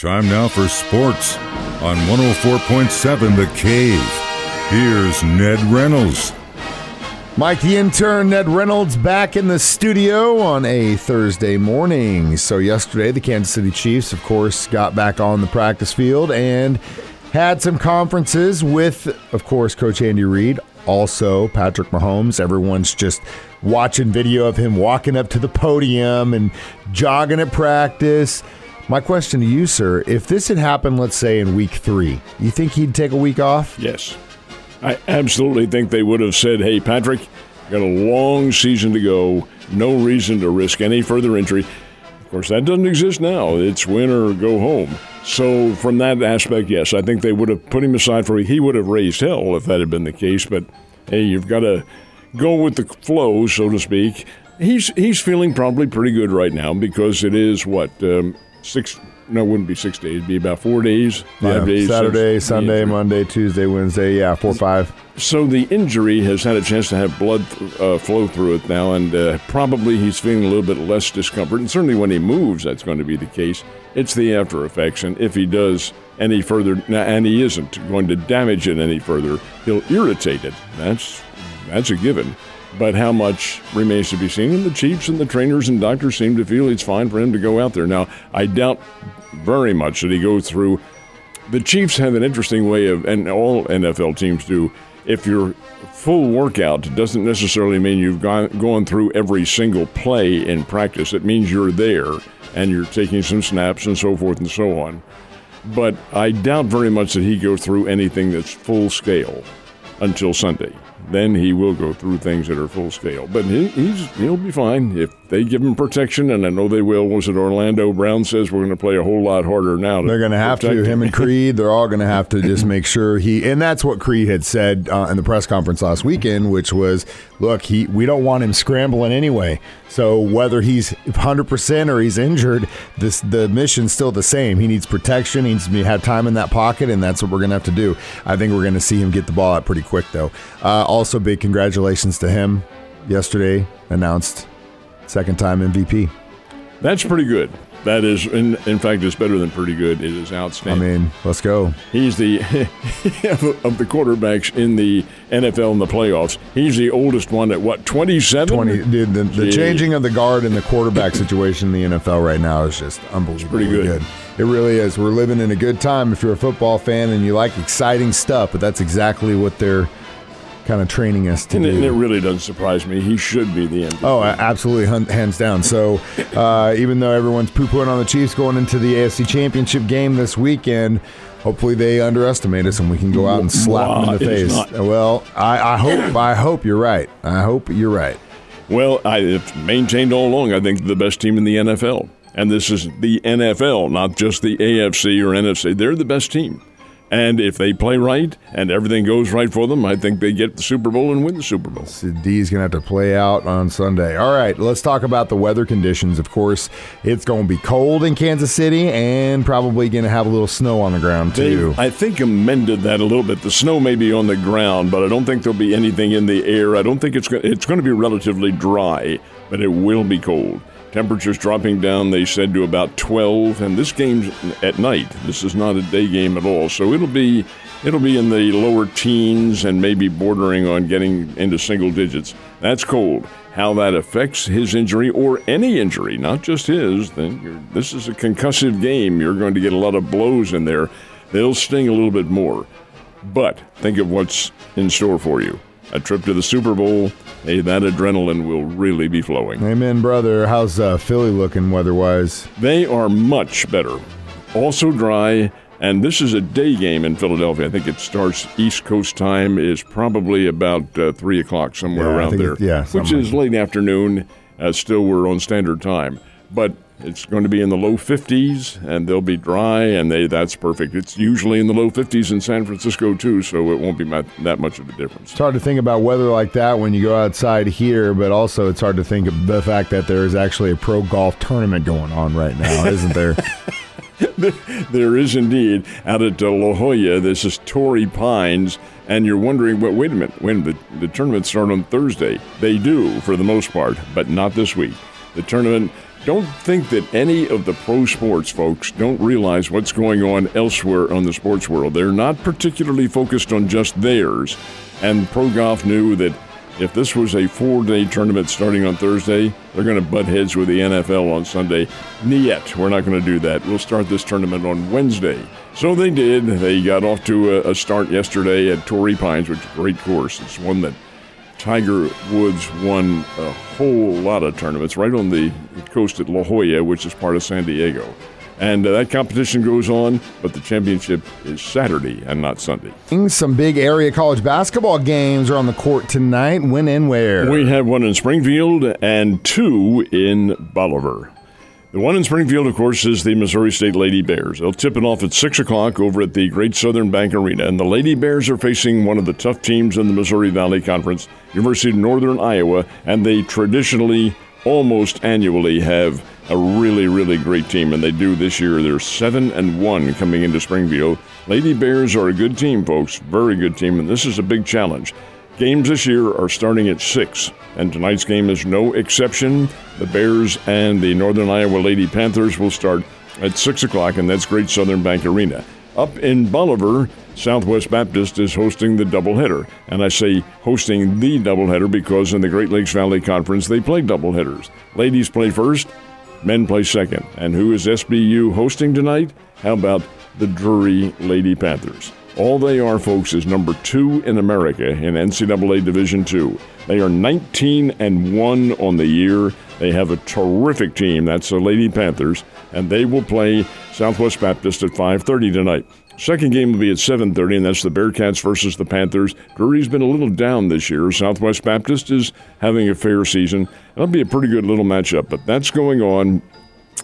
Time now for sports on 104.7 The Cave. Here's Ned Reynolds. Mike the intern, Ned Reynolds, back in the studio on a Thursday morning. So, yesterday, the Kansas City Chiefs, of course, got back on the practice field and had some conferences with, of course, Coach Andy Reid, also Patrick Mahomes. Everyone's just watching video of him walking up to the podium and jogging at practice. My question to you, sir, if this had happened, let's say in week three, you think he'd take a week off? Yes. I absolutely think they would have said, hey, Patrick, got a long season to go. No reason to risk any further injury. Of course, that doesn't exist now. It's win or go home. So, from that aspect, yes, I think they would have put him aside for week he would have raised hell if that had been the case. But hey, you've got to go with the flow, so to speak. He's he's feeling probably pretty good right now because it is what um, six. No, it wouldn't be six days. It'd be about four days, five Yeah, days. Saturday, the Sunday. Monday, Tuesday, Wednesday. Yeah, four, five. So the injury has had a chance to have blood uh, flow through it now, and uh, probably he's feeling a little bit less discomfort. And certainly when he moves, that's going to be the case. It's the after effects, and if he does any further, and he isn't going to damage it any further, he'll irritate it. That's that's a given. But how much remains to be seen. And the Chiefs and the trainers and doctors seem to feel it's fine for him to go out there. Now, I doubt very much that he goes through the Chiefs have an interesting way of, and all NFL teams do. If your full workout doesn't necessarily mean you've gone gone through every single play in practice. It means you're there and you're taking some snaps and so forth and so on. But I doubt very much that he goes through anything that's full scale until Sunday. Then he will go through things that are full scale. But he, he's he'll be fine if they give him protection, and I know they will. Was it Orlando Brown says we're going to play a whole lot harder now? They're going to have to. protect Him and Creed, they're all going to have to just make sure he. And that's what Creed had said uh, in the press conference last weekend, which was, "Look, he we don't want him scrambling anyway. So whether he's 100 percent or he's injured, this the mission's still the same. He needs protection. He needs to have time in that pocket, and that's what we're going to have to do. I think we're going to see him get the ball out pretty quick, though. Uh, also, big congratulations to him. Yesterday announced second time MVP. That's pretty good. That is, in, in fact, it's better than pretty good. It is outstanding. I mean, let's go. He's the of the quarterbacks in the NFL in the playoffs. He's the oldest one at what twenty seven. 20 dude the, the changing of the guard in the quarterback situation in the NFL right now is just unbelievably pretty good. It really is. We're living in a good time if you're a football fan and you like exciting stuff, but that's exactly what they're kind of training us to And it, and it really doesn't surprise me. He should be the MVP. Oh, absolutely, hands down. So, uh, even though everyone's poo-pooing on the Chiefs going into the AFC Championship game this weekend, hopefully they underestimate us and we can go out and slap them in the Wah, it is face. not. Well, I, I hope I hope you're right. I hope you're right. Well, I have maintained all along. I think the best team in the NFL, and this is the NFL, not just the AFC or NFC. They're the best team. And if they play right and everything goes right for them, I think they get the Super Bowl and win the Super Bowl. So D's going to have to play out on Sunday. All right, let's talk about the weather conditions. Of course, it's going to be cold in Kansas City and probably going to have a little snow on the ground, too. They've, I think, amended that a little bit. The snow may be on the ground, but I don't think there'll be anything in the air. I don't think it's going. It's going to be relatively dry, but it will be cold. Temperatures dropping down. They said to about 12, and this game's at night. This is not a day game at all, so it'll be it'll be in the lower teens and maybe bordering on getting into single digits. That's cold. How that affects his injury or any injury, not just his, then this is a concussive game. You're going to get a lot of blows in there. They'll sting a little bit more. But think of what's in store for you. A trip to the Super Bowl, hey, that adrenaline will really be flowing. Amen, brother. How's uh, Philly looking weather-wise? They are much better. Also dry, and this is a day game in Philadelphia. I think it starts East Coast time is probably about uh, three o'clock somewhere Yeah, around there. yeah, which is late afternoon. Uh, still, we're on standard time, but it's going to be in the low 50s, and they'll be dry, and they that's perfect. It's usually in the low 50s in San Francisco too, so it won't be that much of a difference. It's hard to think about weather like that when you go outside here, but also it's hard to think of the fact that there is actually a pro golf tournament going on right now, isn't there? There is indeed out at La Jolla. This is Torrey Pines, and you're wondering, well, wait a minute, when the, the tournament start on Thursday? They do for the most part, but not this week. The tournament don't think that any of the pro sports folks don't realize what's going on elsewhere on the sports world. They're not particularly focused on just theirs. And pro golf knew that if this was a four day tournament starting on Thursday, they're going to butt heads with the NFL on Sunday. Niet, we're not going to do that. We'll start this tournament on Wednesday. So they did. They got off to a, a start yesterday at Torrey Pines, which is a great course. It's one that Tiger Woods won a whole lot of tournaments right on the coast at La Jolla, which is part of San Diego. And uh, that competition goes on, but the championship is Saturday and not Sunday. Some big area college basketball games are on the court tonight. When and where? We have one in Springfield and two in Bolivar. The one in Springfield, of course, is the Missouri State Lady Bears. They'll tip it off at 6 o'clock over at the Great Southern Bank Arena. And the Lady Bears are facing one of the tough teams in the Missouri Valley Conference, University of Northern Iowa, and they traditionally, almost annually, have a really, really great team, and they do this year. They're seven and one coming into Springfield. Lady Bears are a good team, folks, very good team, and this is a big challenge. Games this year are starting at six, and tonight's game is no exception. The Bears and the Northern Iowa Lady Panthers will start at six o'clock, and that's Great Southern Bank Arena. Up in Bolivar, Southwest Baptist is hosting the doubleheader. And I say hosting the doubleheader because in the Great Lakes Valley Conference they play doubleheaders. Ladies play first, Men play second. And who is SBU hosting tonight? How about the Drury Lady Panthers? All they are, folks, is number two in America in NCAA Division II. They are 19 and 1 on the year. They have a terrific team. That's the Lady Panthers, and they will play Southwest Baptist at 5:30 tonight. Second game will be at 7:30, and that's the Bearcats versus the Panthers. Drury's been a little down this year. Southwest Baptist is having a fair season. That'll be a pretty good little matchup, but that's going on,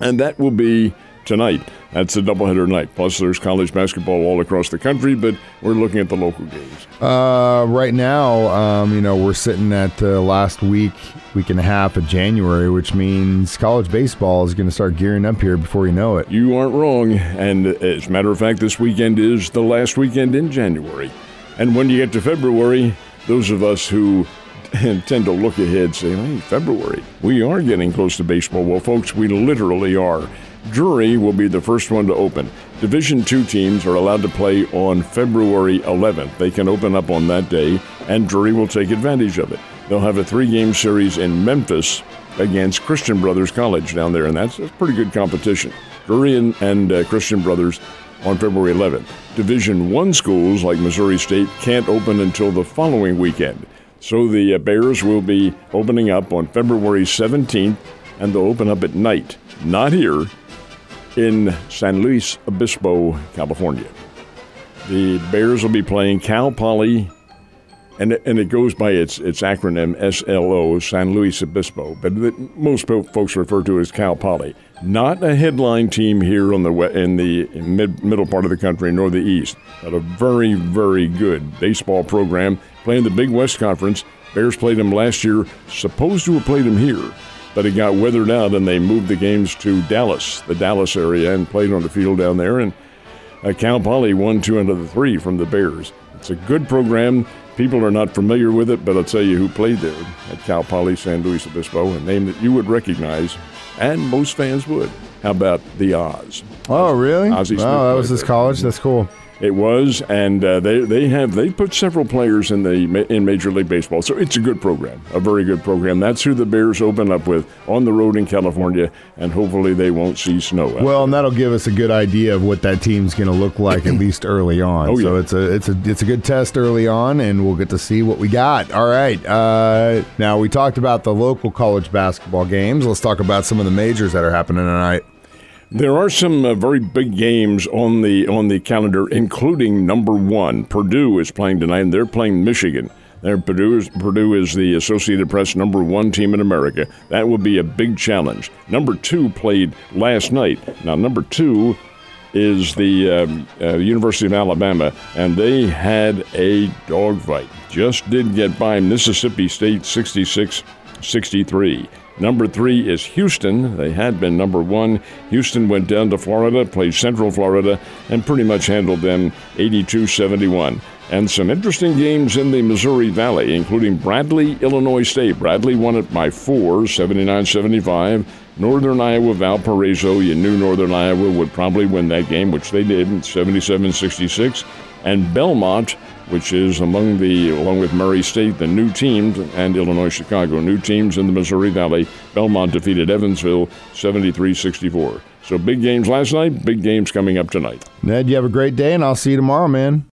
and that will be tonight. That's a doubleheader night. Plus, there's college basketball all across the country, but we're looking at the local games. Uh, right now, um, you know, we're sitting at the last week, week and a half of January, which means college baseball is going to start gearing up here before you know it. You aren't wrong. And as a matter of fact, this weekend is the last weekend in January. And when you get to February, those of us who tend to look ahead say, hey, February, we are getting close to baseball. Well, folks, we literally are. Drury will be the first one to open. Division two teams are allowed to play on February 11th. They can open up on that day, and Drury will take advantage of it. They'll have a three game series in Memphis against Christian Brothers College down there, and that's, a pretty good competition. Drury and, and uh, Christian Brothers on February 11th. Division one schools like Missouri State can't open until the following weekend. So the uh, Bears will be opening up on February 17th, and they'll open up at night, not here, in San Luis Obispo, California. The Bears will be playing Cal Poly, and, and it goes by its, its acronym SLO, San Luis Obispo, but most folks refer to as Cal Poly. Not a headline team here on the in the mid, middle part of the country nor the east, but a very, very good baseball program playing the Big West Conference. Bears played them last year, supposed to have played them here but it got weathered out, and they moved the games to Dallas, the Dallas area, and played on the field down there. And uh, Cal Poly won two out of the three from the Bears. It's a good program. People are not familiar with it, but I'll tell you who played there at Cal Poly San Luis Obispo, a name that you would recognize, and most fans would. How about the Oz? Oh, really? Ozzie oh, that was his college. That's cool. It was, and uh, they they have they put several players in the in Major League Baseball, so it's a good program, a very good program. That's who the Bears open up with on the road in California, and hopefully they won't see snow. Well, and that'll give us a good idea of what that team's going to look like at least early on. Oh, yeah. So it's a it's a it's a good test early on, and we'll get to see what we got. All right, uh, now we talked about the local college basketball games. Let's talk about some of the majors that are happening tonight. There are some uh, very big games on the on the calendar, including number one. Purdue is playing tonight, and they're playing Michigan. There, Purdue is, Purdue is the Associated Press number one team in America. That will be a big challenge. Number two played last night. Now, number two is the um, uh, University of Alabama, and they had a dogfight. Just did get by Mississippi State 66 63. Number three is Houston. They had been number one. Houston went down to Florida, played Central Florida, and pretty much handled them 82 71 and some interesting games in the Missouri Valley, including Bradley, Illinois State. Bradley won it by four, 79 75. Northern Iowa, Valparaiso. You knew Northern Iowa would probably win that game, which they did, 77 66. And Belmont, which is among the, along with Murray State, the new teams, and Illinois Chicago, new teams in the Missouri Valley. Belmont defeated Evansville 73 64. So big games last night, big games coming up tonight. Ned, you have a great day, and I'll see you tomorrow, man.